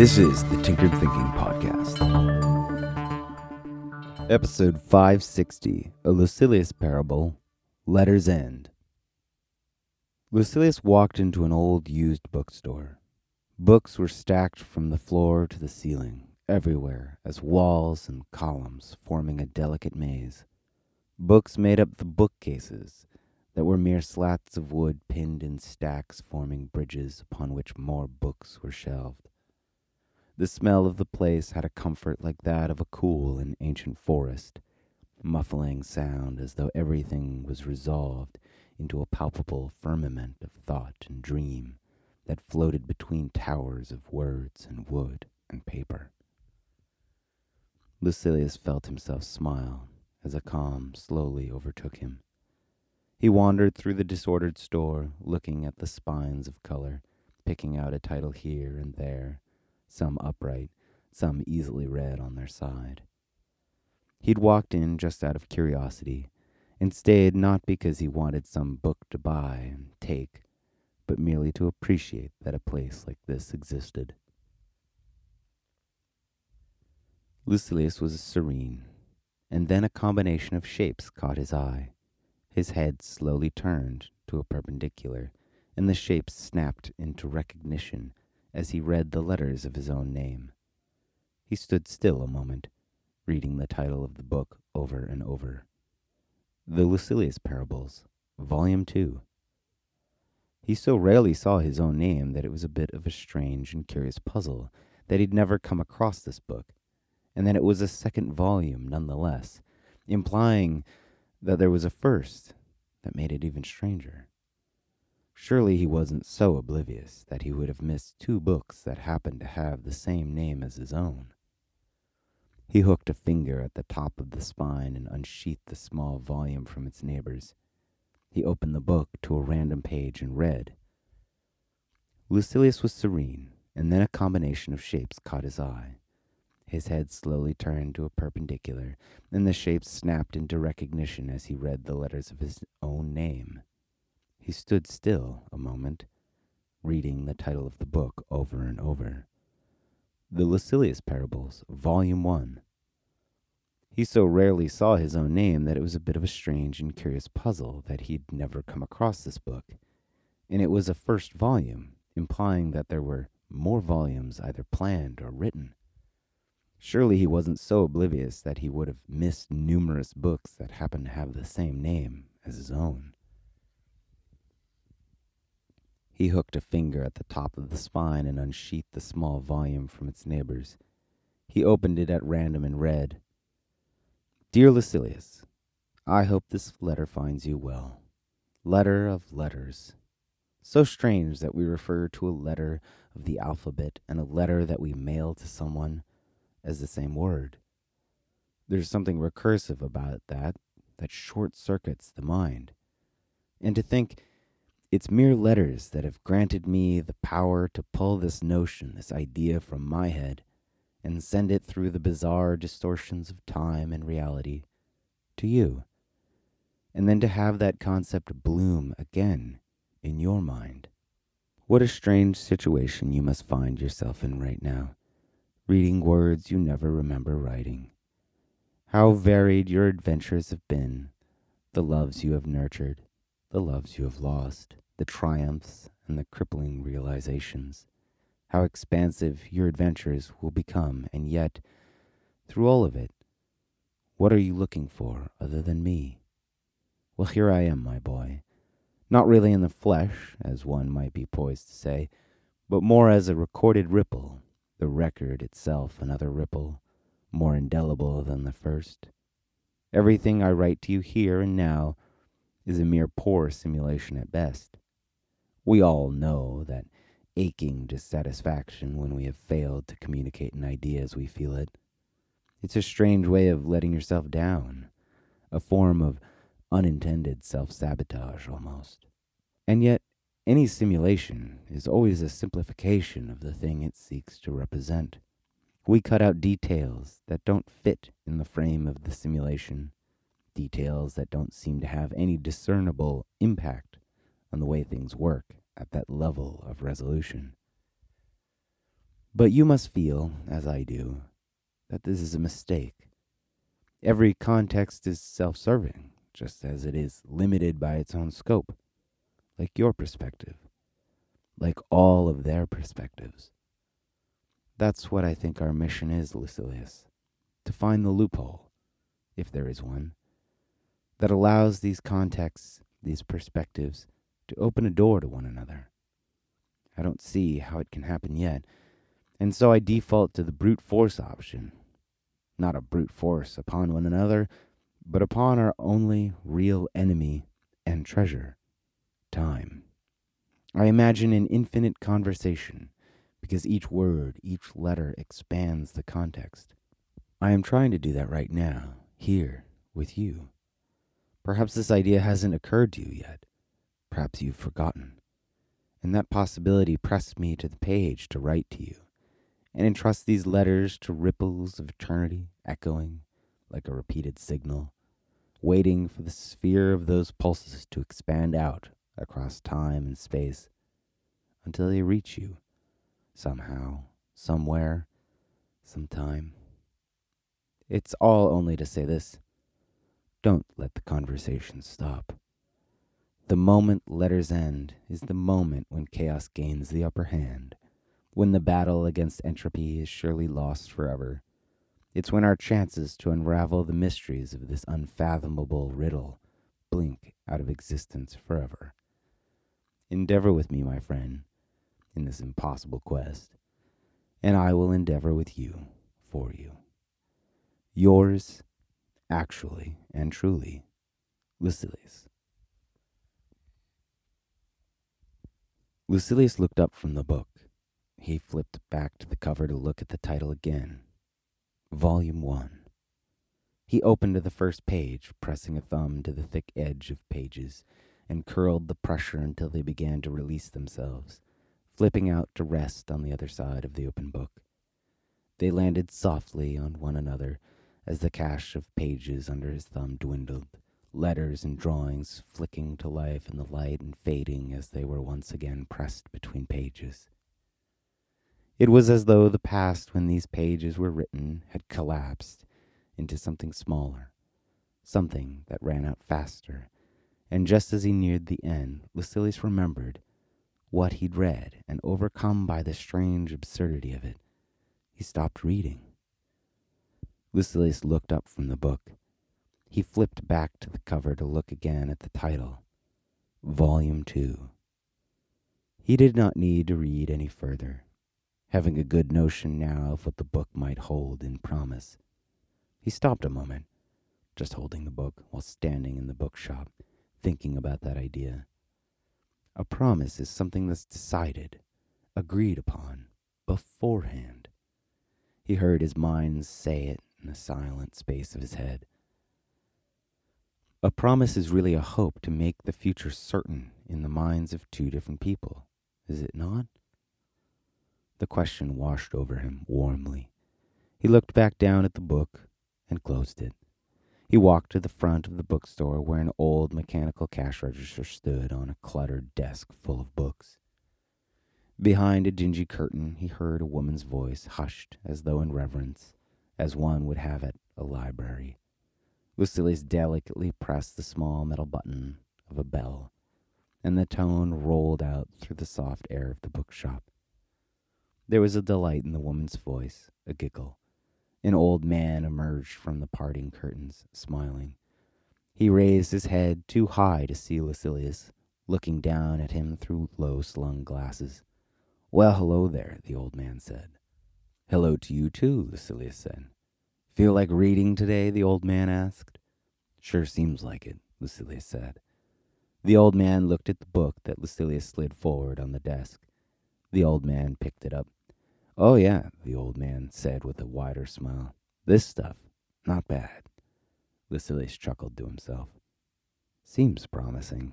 This is the Tinkered Thinking Podcast. Episode 560 A Lucilius Parable Letter's End. Lucilius walked into an old used bookstore. Books were stacked from the floor to the ceiling, everywhere, as walls and columns forming a delicate maze. Books made up the bookcases that were mere slats of wood pinned in stacks forming bridges upon which more books were shelved. The smell of the place had a comfort like that of a cool and ancient forest, muffling sound as though everything was resolved into a palpable firmament of thought and dream that floated between towers of words and wood and paper. Lucilius felt himself smile as a calm slowly overtook him. He wandered through the disordered store, looking at the spines of color, picking out a title here and there, some upright, some easily read on their side. He'd walked in just out of curiosity, and stayed not because he wanted some book to buy and take, but merely to appreciate that a place like this existed. Lucilius was serene, and then a combination of shapes caught his eye. His head slowly turned to a perpendicular, and the shapes snapped into recognition as he read the letters of his own name. He stood still a moment, reading the title of the book over and over. The Lucilius Parables, Volume 2. He so rarely saw his own name that it was a bit of a strange and curious puzzle that he'd never come across this book, and that it was a second volume none the less, implying that there was a first that made it even stranger. Surely he wasn't so oblivious that he would have missed two books that happened to have the same name as his own. He hooked a finger at the top of the spine and unsheathed the small volume from its neighbors. He opened the book to a random page and read. Lucilius was serene, and then a combination of shapes caught his eye. His head slowly turned to a perpendicular, and the shapes snapped into recognition as he read the letters of his own name. He stood still a moment, reading the title of the book over and over. The Lucilius Parables, Volume 1. He so rarely saw his own name that it was a bit of a strange and curious puzzle that he'd never come across this book, and it was a first volume, implying that there were more volumes either planned or written. Surely he wasn't so oblivious that he would have missed numerous books that happened to have the same name as his own. He hooked a finger at the top of the spine and unsheathed the small volume from its neighbors. He opened it at random and read, Dear Lucilius, I hope this letter finds you well. Letter of letters. So strange that we refer to a letter of the alphabet and a letter that we mail to someone as the same word. There's something recursive about that that short circuits the mind. And to think it's mere letters that have granted me the power to pull this notion, this idea from my head, and send it through the bizarre distortions of time and reality to you, and then to have that concept bloom again in your mind. What a strange situation you must find yourself in right now reading words you never remember writing. How varied your adventures have been, the loves you have nurtured, the loves you have lost, the triumphs and the crippling realizations. How expansive your adventures will become, and yet, through all of it, what are you looking for other than me? Well, here I am, my boy. Not really in the flesh, as one might be poised to say, but more as a recorded ripple the record itself another ripple, more indelible than the first. Everything I write to you here and now is a mere poor simulation at best. We all know that aching dissatisfaction when we have failed to communicate an idea as we feel it. It's a strange way of letting yourself down, a form of unintended self sabotage almost. And yet, any simulation is always a simplification of the thing it seeks to represent. We cut out details that don't fit in the frame of the simulation, details that don't seem to have any discernible impact on the way things work at that level of resolution. But you must feel, as I do, that this is a mistake. Every context is self serving, just as it is limited by its own scope, like your perspective, like all of their perspectives. That's what I think our mission is, Lucilius to find the loophole, if there is one, that allows these contexts, these perspectives, to open a door to one another. I don't see how it can happen yet, and so I default to the brute force option. Not a brute force upon one another, but upon our only real enemy and treasure time. I imagine an infinite conversation because each word, each letter expands the context. I am trying to do that right now, here, with you. Perhaps this idea hasn't occurred to you yet. Perhaps you've forgotten. And that possibility pressed me to the page to write to you, and entrust these letters to ripples of eternity echoing like a repeated signal, waiting for the sphere of those pulses to expand out across time and space until they reach you somehow, somewhere, sometime. It's all only to say this. Don't let the conversation stop. The moment letters end is the moment when chaos gains the upper hand, when the battle against entropy is surely lost forever. It's when our chances to unravel the mysteries of this unfathomable riddle blink out of existence forever. Endeavor with me, my friend, in this impossible quest, and I will endeavor with you for you. Yours, actually and truly, Lucilius. Lucilius looked up from the book. He flipped back to the cover to look at the title again. Volume 1. He opened to the first page, pressing a thumb to the thick edge of pages, and curled the pressure until they began to release themselves, flipping out to rest on the other side of the open book. They landed softly on one another as the cache of pages under his thumb dwindled, letters and drawings flicking to life in the light and fading as they were once again pressed between pages. It was as though the past when these pages were written had collapsed into something smaller, something that ran out faster, and just as he neared the end, Lucilius remembered what he'd read, and overcome by the strange absurdity of it, he stopped reading. Lucilius looked up from the book. He flipped back to the cover to look again at the title Volume 2. He did not need to read any further, having a good notion now of what the book might hold in promise. He stopped a moment, just holding the book while standing in the bookshop, thinking about that idea. A promise is something that's decided, agreed upon, beforehand. He heard his mind say it in the silent space of his head. A promise is really a hope to make the future certain in the minds of two different people, is it not? The question washed over him warmly. He looked back down at the book and closed it. He walked to the front of the bookstore where an old mechanical cash register stood on a cluttered desk full of books. Behind a dingy curtain, he heard a woman's voice, hushed as though in reverence as one would have at a library. Lucilius delicately pressed the small metal button of a bell, and the tone rolled out through the soft air of the bookshop. There was a delight in the woman's voice, a giggle. An old man emerged from the parting curtains, smiling. He raised his head too high to see Lucilius, looking down at him through low slung glasses. Well, hello there, the old man said. Hello to you too, Lucilius said. Feel like reading today? the old man asked. Sure seems like it, Lucilius said. The old man looked at the book that Lucilius slid forward on the desk. The old man picked it up. Oh, yeah, the old man said with a wider smile. This stuff, not bad. Lucilius chuckled to himself. Seems promising.